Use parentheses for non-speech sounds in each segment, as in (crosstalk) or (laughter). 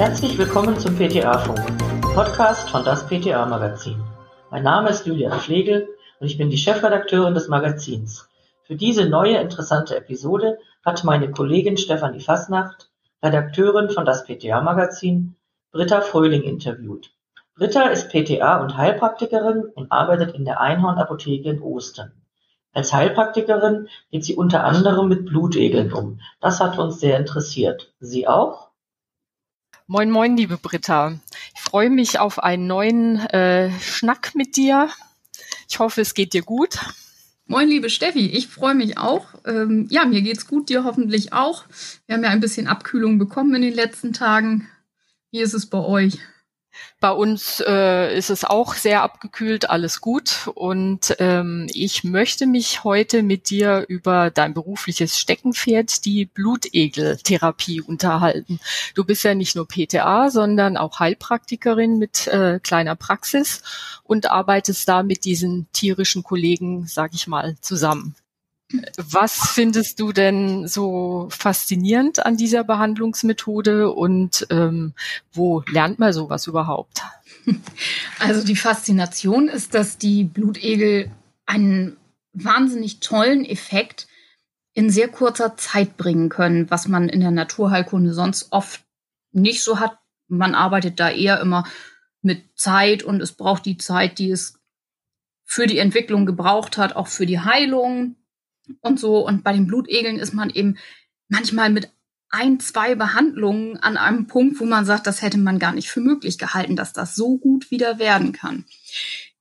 Herzlich willkommen zum PTA-Funk, Podcast von das PTA-Magazin. Mein Name ist Julia Pflegel und ich bin die Chefredakteurin des Magazins. Für diese neue interessante Episode hat meine Kollegin Stefanie Fasnacht, Redakteurin von das PTA-Magazin, Britta Fröhling interviewt. Britta ist PTA und Heilpraktikerin und arbeitet in der Einhorn-Apotheke in Osten. Als Heilpraktikerin geht sie unter anderem mit Blutegeln um. Das hat uns sehr interessiert. Sie auch? Moin, moin, liebe Britta. Ich freue mich auf einen neuen äh, Schnack mit dir. Ich hoffe, es geht dir gut. Moin, liebe Steffi. Ich freue mich auch. Ähm, ja, mir geht's gut, dir hoffentlich auch. Wir haben ja ein bisschen Abkühlung bekommen in den letzten Tagen. Wie ist es bei euch? Bei uns äh, ist es auch sehr abgekühlt, alles gut. Und ähm, ich möchte mich heute mit dir über dein berufliches Steckenpferd, die Blutegeltherapie, unterhalten. Du bist ja nicht nur PTA, sondern auch Heilpraktikerin mit äh, kleiner Praxis und arbeitest da mit diesen tierischen Kollegen, sag ich mal, zusammen. Was findest du denn so faszinierend an dieser Behandlungsmethode und ähm, wo lernt man sowas überhaupt? (laughs) Also die Faszination ist, dass die Blutegel einen wahnsinnig tollen Effekt in sehr kurzer Zeit bringen können, was man in der Naturheilkunde sonst oft nicht so hat. Man arbeitet da eher immer mit Zeit und es braucht die Zeit, die es für die Entwicklung gebraucht hat, auch für die Heilung und so. Und bei den Blutegeln ist man eben manchmal mit ein, zwei Behandlungen an einem Punkt, wo man sagt, das hätte man gar nicht für möglich gehalten, dass das so gut wieder werden kann.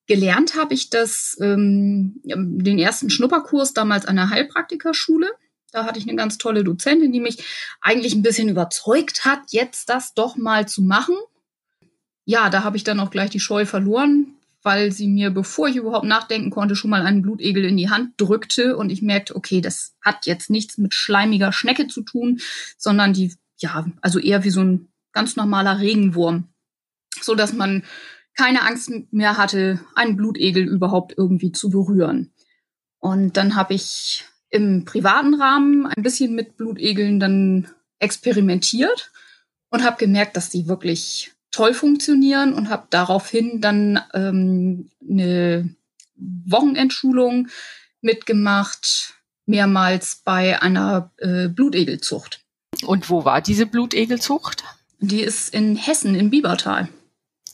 Gelernt habe ich das, ähm, den ersten Schnupperkurs damals an der Heilpraktikerschule. Da hatte ich eine ganz tolle Dozentin, die mich eigentlich ein bisschen überzeugt hat, jetzt das doch mal zu machen. Ja, da habe ich dann auch gleich die Scheu verloren, weil sie mir, bevor ich überhaupt nachdenken konnte, schon mal einen Blutegel in die Hand drückte und ich merkte, okay, das hat jetzt nichts mit schleimiger Schnecke zu tun, sondern die, ja, also eher wie so ein ganz normaler Regenwurm, so dass man keine Angst mehr hatte, einen Blutegel überhaupt irgendwie zu berühren. Und dann habe ich im privaten Rahmen ein bisschen mit Blutegeln dann experimentiert und habe gemerkt, dass die wirklich toll funktionieren und habe daraufhin dann ähm, eine Wochenendschulung mitgemacht, mehrmals bei einer äh, Blutegelzucht. Und wo war diese Blutegelzucht? Die ist in Hessen, in Biebertal.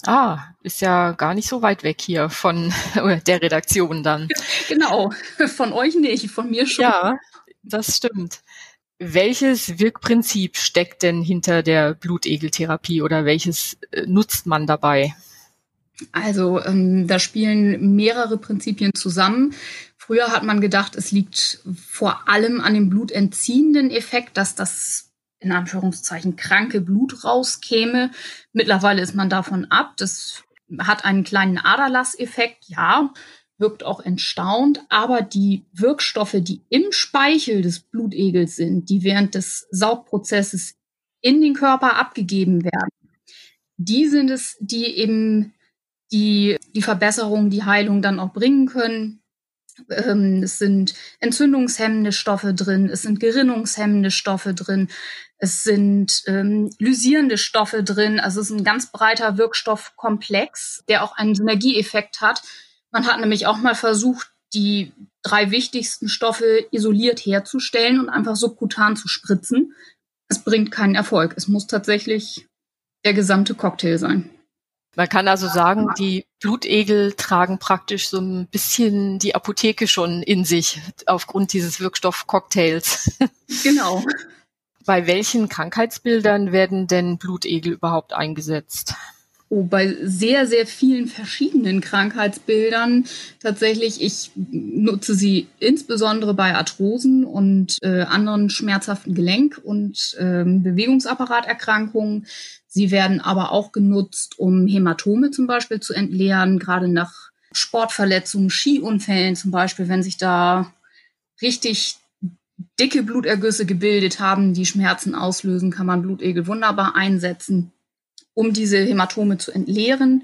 Ah, ist ja gar nicht so weit weg hier von (laughs) der Redaktion dann. Genau, von euch nicht, von mir schon. Ja, das stimmt. Welches Wirkprinzip steckt denn hinter der Blutegeltherapie oder welches äh, nutzt man dabei? Also ähm, da spielen mehrere Prinzipien zusammen. Früher hat man gedacht, es liegt vor allem an dem blutentziehenden Effekt, dass das in Anführungszeichen kranke Blut rauskäme. Mittlerweile ist man davon ab. Das hat einen kleinen Aderlasseffekt, ja wirkt auch entstaunt, aber die Wirkstoffe, die im Speichel des Blutegels sind, die während des Saugprozesses in den Körper abgegeben werden, die sind es, die eben die, die Verbesserung, die Heilung dann auch bringen können. Ähm, es sind entzündungshemmende Stoffe drin, es sind gerinnungshemmende Stoffe drin, es sind ähm, lysierende Stoffe drin. Also es ist ein ganz breiter Wirkstoffkomplex, der auch einen Synergieeffekt hat, man hat nämlich auch mal versucht, die drei wichtigsten Stoffe isoliert herzustellen und einfach subkutan zu spritzen. Es bringt keinen Erfolg. Es muss tatsächlich der gesamte Cocktail sein. Man kann also sagen, die Blutegel tragen praktisch so ein bisschen die Apotheke schon in sich aufgrund dieses Wirkstoffcocktails. (laughs) Genau. Bei welchen Krankheitsbildern werden denn Blutegel überhaupt eingesetzt? Oh, bei sehr, sehr vielen verschiedenen Krankheitsbildern tatsächlich. Ich nutze sie insbesondere bei Arthrosen und äh, anderen schmerzhaften Gelenk- und ähm, Bewegungsapparaterkrankungen. Sie werden aber auch genutzt, um Hämatome zum Beispiel zu entleeren, gerade nach Sportverletzungen, Skiunfällen zum Beispiel, wenn sich da richtig dicke Blutergüsse gebildet haben, die Schmerzen auslösen, kann man Blutegel wunderbar einsetzen um diese Hämatome zu entleeren.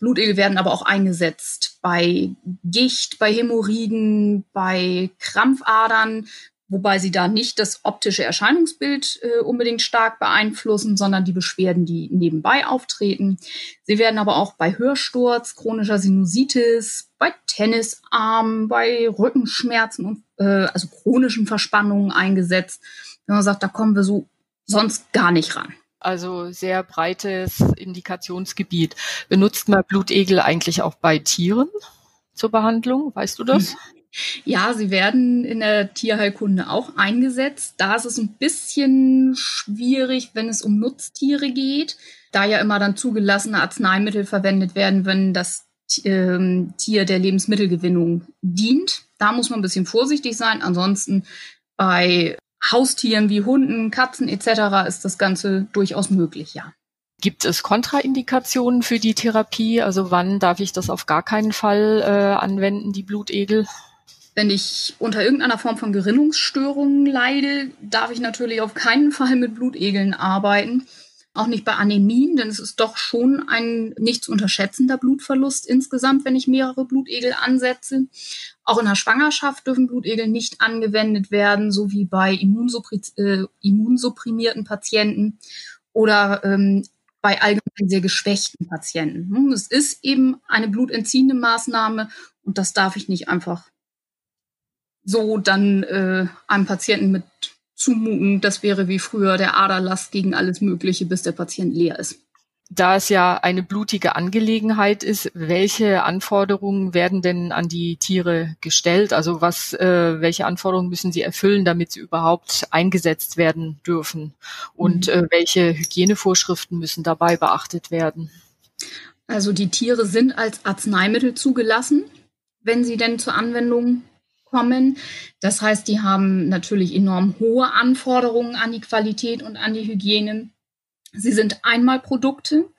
Blutegel werden aber auch eingesetzt bei Gicht, bei Hämorrhoiden, bei Krampfadern, wobei sie da nicht das optische Erscheinungsbild äh, unbedingt stark beeinflussen, sondern die Beschwerden, die nebenbei auftreten. Sie werden aber auch bei Hörsturz, chronischer Sinusitis, bei Tennisarmen, bei Rückenschmerzen und äh, also chronischen Verspannungen eingesetzt. Wenn man sagt, da kommen wir so sonst gar nicht ran. Also sehr breites Indikationsgebiet. Benutzt man Blutegel eigentlich auch bei Tieren zur Behandlung? Weißt du das? Hm. Ja, sie werden in der Tierheilkunde auch eingesetzt. Da ist es ein bisschen schwierig, wenn es um Nutztiere geht, da ja immer dann zugelassene Arzneimittel verwendet werden, wenn das ähm, Tier der Lebensmittelgewinnung dient. Da muss man ein bisschen vorsichtig sein. Ansonsten bei Haustieren wie Hunden, Katzen etc. ist das Ganze durchaus möglich, ja. Gibt es Kontraindikationen für die Therapie? Also wann darf ich das auf gar keinen Fall äh, anwenden, die Blutegel? Wenn ich unter irgendeiner Form von Gerinnungsstörungen leide, darf ich natürlich auf keinen Fall mit Blutegeln arbeiten. Auch nicht bei Anämien, denn es ist doch schon ein nicht zu unterschätzender Blutverlust insgesamt, wenn ich mehrere Blutegel ansetze. Auch in der Schwangerschaft dürfen Blutegel nicht angewendet werden, so wie bei immunsuppri äh, immunsupprimierten Patienten oder ähm, bei allgemein sehr geschwächten Patienten. Hm, es ist eben eine blutentziehende Maßnahme und das darf ich nicht einfach so dann äh, einem Patienten mit zumuten. Das wäre wie früher der Aderlass gegen alles Mögliche, bis der Patient leer ist. Da es ja eine blutige Angelegenheit ist, welche Anforderungen werden denn an die Tiere gestellt? Also was, äh, welche Anforderungen müssen sie erfüllen, damit sie überhaupt eingesetzt werden dürfen? Und mhm. äh, welche Hygienevorschriften müssen dabei beachtet werden? Also die Tiere sind als Arzneimittel zugelassen, wenn sie denn zur Anwendung kommen. Das heißt, die haben natürlich enorm hohe Anforderungen an die Qualität und an die Hygiene. Sie sind Einmalprodukte.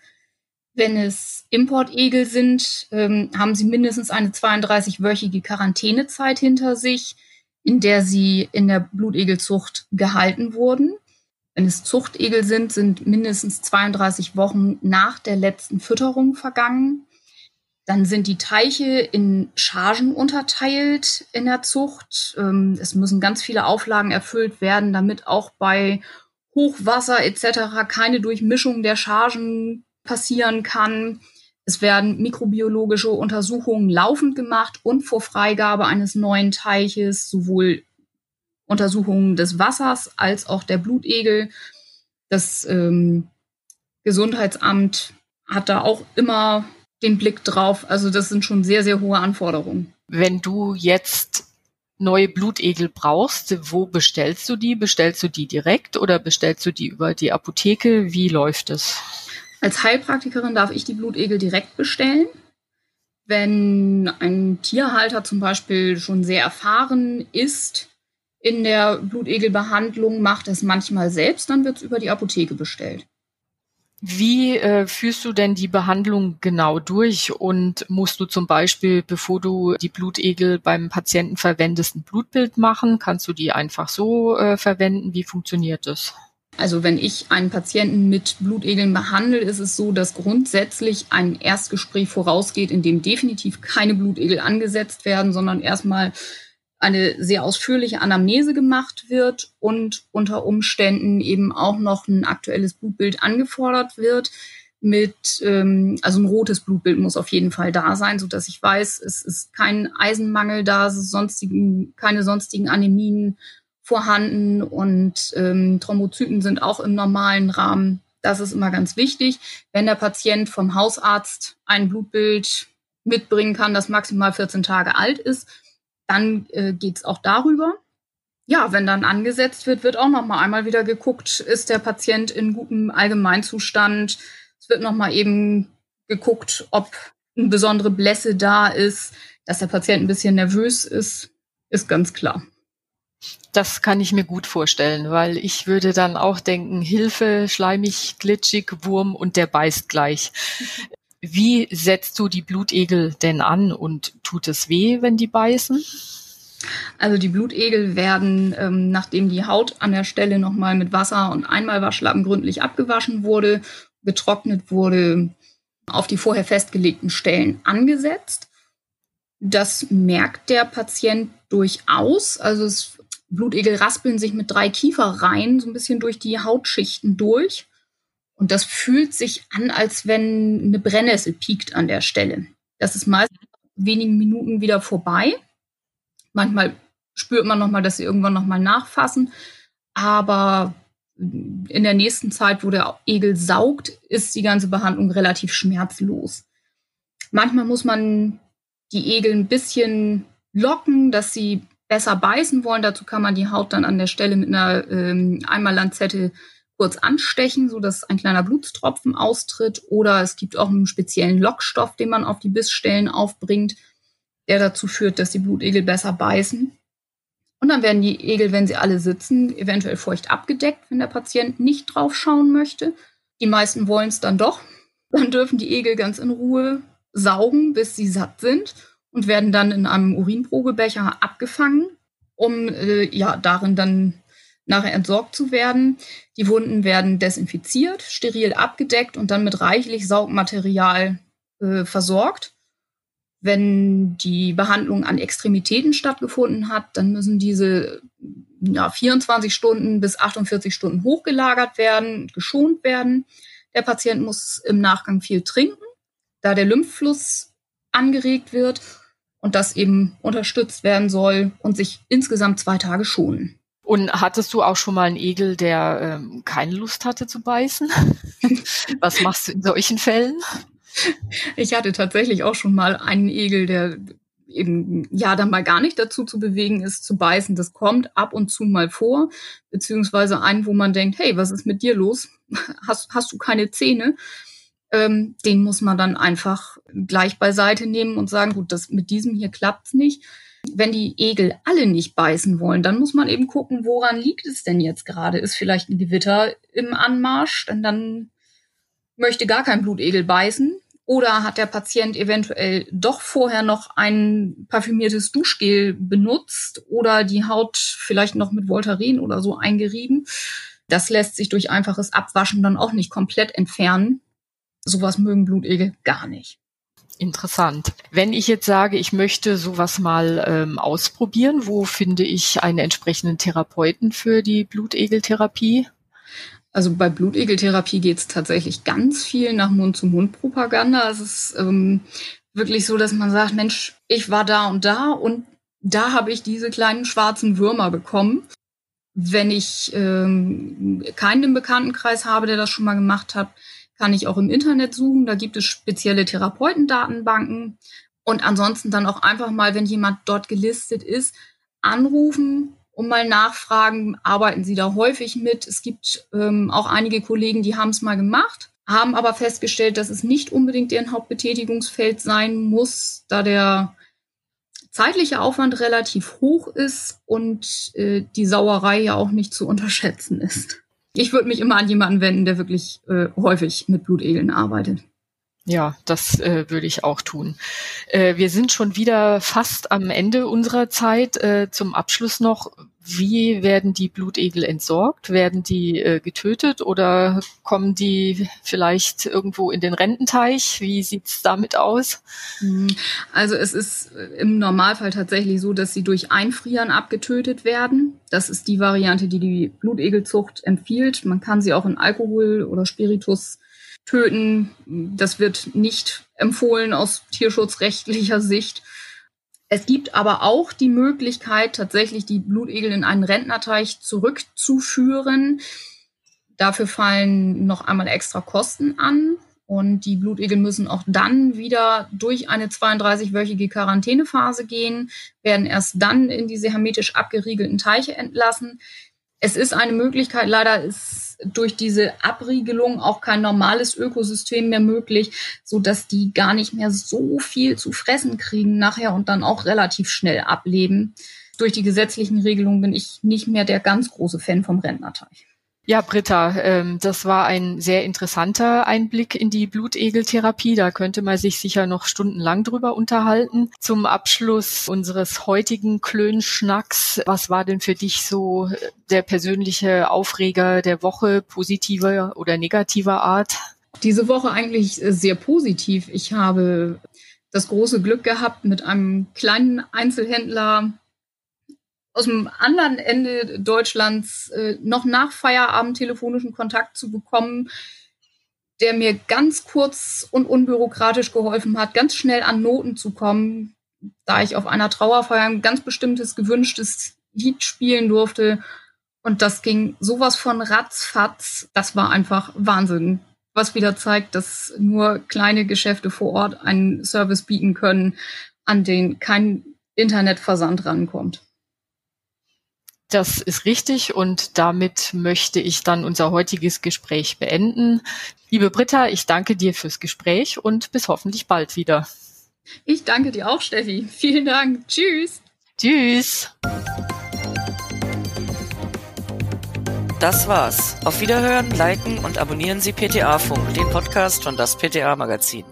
Wenn es Importegel sind, ähm, haben sie mindestens eine 32-wöchige Quarantänezeit hinter sich, in der sie in der Blutegelzucht gehalten wurden. Wenn es Zuchtegel sind, sind mindestens 32 Wochen nach der letzten Fütterung vergangen. Dann sind die Teiche in Chargen unterteilt in der Zucht. Ähm, es müssen ganz viele Auflagen erfüllt werden, damit auch bei Hochwasser etc. keine Durchmischung der Chargen passieren kann. Es werden mikrobiologische Untersuchungen laufend gemacht und vor Freigabe eines neuen Teiches sowohl Untersuchungen des Wassers als auch der Blutegel. Das ähm, Gesundheitsamt hat da auch immer den Blick drauf. Also das sind schon sehr, sehr hohe Anforderungen. Wenn du jetzt neue Blutegel brauchst, wo bestellst du die? Bestellst du die direkt oder bestellst du die über die Apotheke? Wie läuft es? Als Heilpraktikerin darf ich die Blutegel direkt bestellen. Wenn ein Tierhalter zum Beispiel schon sehr erfahren ist in der Blutegelbehandlung, macht es manchmal selbst, dann wird es über die Apotheke bestellt. Wie äh, führst du denn die Behandlung genau durch und musst du zum Beispiel, bevor du die Blutegel beim Patienten verwendest, ein Blutbild machen? Kannst du die einfach so äh, verwenden? Wie funktioniert das? Also wenn ich einen Patienten mit Blutegeln behandle, ist es so, dass grundsätzlich ein Erstgespräch vorausgeht, in dem definitiv keine Blutegel angesetzt werden, sondern erstmal eine sehr ausführliche Anamnese gemacht wird und unter Umständen eben auch noch ein aktuelles Blutbild angefordert wird mit, ähm, also ein rotes Blutbild muss auf jeden Fall da sein, so dass ich weiß, es ist kein Eisenmangel da, es ist sonstigen, keine sonstigen Anämien vorhanden und ähm, Thrombozyten sind auch im normalen Rahmen. Das ist immer ganz wichtig. Wenn der Patient vom Hausarzt ein Blutbild mitbringen kann, das maximal 14 Tage alt ist, dann äh, geht es auch darüber. Ja, wenn dann angesetzt wird, wird auch noch mal einmal wieder geguckt, ist der Patient in gutem Allgemeinzustand. Es wird noch mal eben geguckt, ob eine besondere Blässe da ist, dass der Patient ein bisschen nervös ist, ist ganz klar. Das kann ich mir gut vorstellen, weil ich würde dann auch denken, Hilfe, schleimig, glitschig, Wurm und der beißt gleich. Wie setzt du die Blutegel denn an und tut es weh, wenn die beißen? Also die Blutegel werden, ähm, nachdem die Haut an der Stelle nochmal mit Wasser und Einmalwaschlappen gründlich abgewaschen wurde, getrocknet wurde, auf die vorher festgelegten Stellen angesetzt. Das merkt der Patient durchaus. Also es Blutegel raspeln sich mit drei Kieferreihen so ein bisschen durch die Hautschichten durch. Und das fühlt sich an, als wenn eine Brennnessel piekt an der Stelle. Das ist meist wenigen Minuten wieder vorbei. Manchmal spürt man nochmal, dass sie irgendwann nochmal nachfassen. Aber in der nächsten Zeit, wo der Egel saugt, ist die ganze Behandlung relativ schmerzlos. Manchmal muss man die Egel ein bisschen locken, dass sie besser beißen wollen. Dazu kann man die Haut dann an der Stelle mit einer ähm, Einmallanzette kurz anstechen, so dass ein kleiner Blutstropfen austritt. Oder es gibt auch einen speziellen Lockstoff, den man auf die Bissstellen aufbringt, der dazu führt, dass die Blutegel besser beißen. Und dann werden die Egel, wenn sie alle sitzen, eventuell feucht abgedeckt, wenn der Patient nicht drauf schauen möchte. Die meisten wollen es dann doch. Dann dürfen die Egel ganz in Ruhe saugen, bis sie satt sind und werden dann in einem Urinprobebecher abgefangen, um äh, ja darin dann nachher entsorgt zu werden. Die Wunden werden desinfiziert, steril abgedeckt und dann mit reichlich Saugmaterial äh, versorgt. Wenn die Behandlung an Extremitäten stattgefunden hat, dann müssen diese ja, 24 Stunden bis 48 Stunden hochgelagert werden, geschont werden. Der Patient muss im Nachgang viel trinken, da der Lymphfluss angeregt wird und das eben unterstützt werden soll und sich insgesamt zwei Tage schonen. Und hattest du auch schon mal einen Egel, der ähm, keine Lust hatte zu beißen? (laughs) Was machst du in solchen Fällen? Ich hatte tatsächlich auch schon mal einen Egel, der eben ja dann mal gar nicht dazu zu bewegen ist, zu beißen. Das kommt ab und zu mal vor, beziehungsweise einen, wo man denkt, hey, was ist mit dir los? (laughs) Hast, hast du keine Zähne? Ähm, den muss man dann einfach gleich beiseite nehmen und sagen, gut, das mit diesem hier klappt's nicht wenn die Egel alle nicht beißen wollen, dann muss man eben gucken, woran liegt es denn jetzt gerade? Ist vielleicht ein Gewitter im Anmarsch, denn dann möchte gar kein Blutegel beißen. Oder hat der Patient eventuell doch vorher noch ein parfümiertes Duschgel benutzt oder die Haut vielleicht noch mit Voltaren oder so eingerieben? Das lässt sich durch einfaches Abwaschen dann auch nicht komplett entfernen. Sowas mögen Blutegel gar nicht. Interessant. Wenn ich jetzt sage, ich möchte sowas mal ähm, ausprobieren, wo finde ich einen entsprechenden Therapeuten für die Blutegeltherapie? Also bei Blutegeltherapie geht es tatsächlich ganz viel nach Mund-zu-Mund-Propaganda. Es ist ähm, wirklich so, dass man sagt, Mensch, ich war da und da und da habe ich diese kleinen schwarzen Würmer bekommen. Wenn ich ähm, keinen im Bekanntenkreis habe, der das schon mal gemacht hat, kann ich auch im Internet suchen. Da gibt es spezielle Therapeutendatenbanken. Und ansonsten dann auch einfach mal, wenn jemand dort gelistet ist, anrufen und mal nachfragen, arbeiten Sie da häufig mit? Es gibt ähm, auch einige Kollegen, die haben es mal gemacht, haben aber festgestellt, dass es nicht unbedingt deren Hauptbetätigungsfeld sein muss, da der zeitliche Aufwand relativ hoch ist und äh, die Sauerei ja auch nicht zu unterschätzen ist ich würde mich immer an jemanden wenden, der wirklich äh, häufig mit Blutegeln arbeitet. Ja, das äh, würde ich auch tun. Äh, wir sind schon wieder fast am Ende unserer Zeit. Äh, zum Abschluss noch, wie werden die Blutegel entsorgt? Werden die äh, getötet oder kommen die vielleicht irgendwo in den Rententeich? Wie sieht's damit aus? Mhm. Also es ist im Normalfall tatsächlich so, dass sie durch Einfrieren abgetötet werden. Das ist die Variante, die die Blutegelzucht empfiehlt. Man kann sie auch in Alkohol oder Spiritus töten. Das wird nicht empfohlen aus tierschutzrechtlicher Sicht. Es gibt aber auch die Möglichkeit, tatsächlich die Blutegel in einen Rentnerteich zurückzuführen. Dafür fallen noch einmal extra Kosten an. Und die Blutegel müssen auch dann wieder durch eine 32-wöchige Quarantänephase gehen, werden erst dann in diese hermetisch abgeriegelten Teiche entlassen. Es ist eine Möglichkeit, leider ist durch diese Abriegelung auch kein normales Ökosystem mehr möglich, so dass die gar nicht mehr so viel zu fressen kriegen nachher und dann auch relativ schnell ableben. Durch die gesetzlichen Regelungen bin ich nicht mehr der ganz große Fan vom Rentnerteich. Ja, Britta, ähm, das war ein sehr interessanter Einblick in die Blutegeltherapie. Da könnte man sich sicher noch stundenlang drüber unterhalten. Zum Abschluss unseres heutigen Klönschnacks, was war denn für dich so der persönliche Aufreger der Woche, positiver oder negativer Art? Diese Woche eigentlich sehr positiv. Ich habe das große Glück gehabt, mit einem kleinen Einzelhändler aus dem anderen Ende Deutschlands äh, noch nach Feierabend telefonischen Kontakt zu bekommen, der mir ganz kurz und unbürokratisch geholfen hat, ganz schnell an Noten zu kommen, da ich auf einer Trauerfeier ein ganz bestimmtes gewünschtes Lied spielen durfte. Und das ging sowas von ratzfatz. Das war einfach Wahnsinn. Was wieder zeigt, dass nur kleine Geschäfte vor Ort einen Service bieten können, an den kein Internetversand rankommt. Das ist richtig und damit möchte ich dann unser heutiges Gespräch beenden. Liebe Britta, ich danke dir fürs Gespräch und bis hoffentlich bald wieder. Ich danke dir auch, Steffi. Vielen Dank. Tschüss. Tschüss. Das war's. Auf Wiederhören, liken und abonnieren Sie PTA Funk, den Podcast von das PTA Magazin.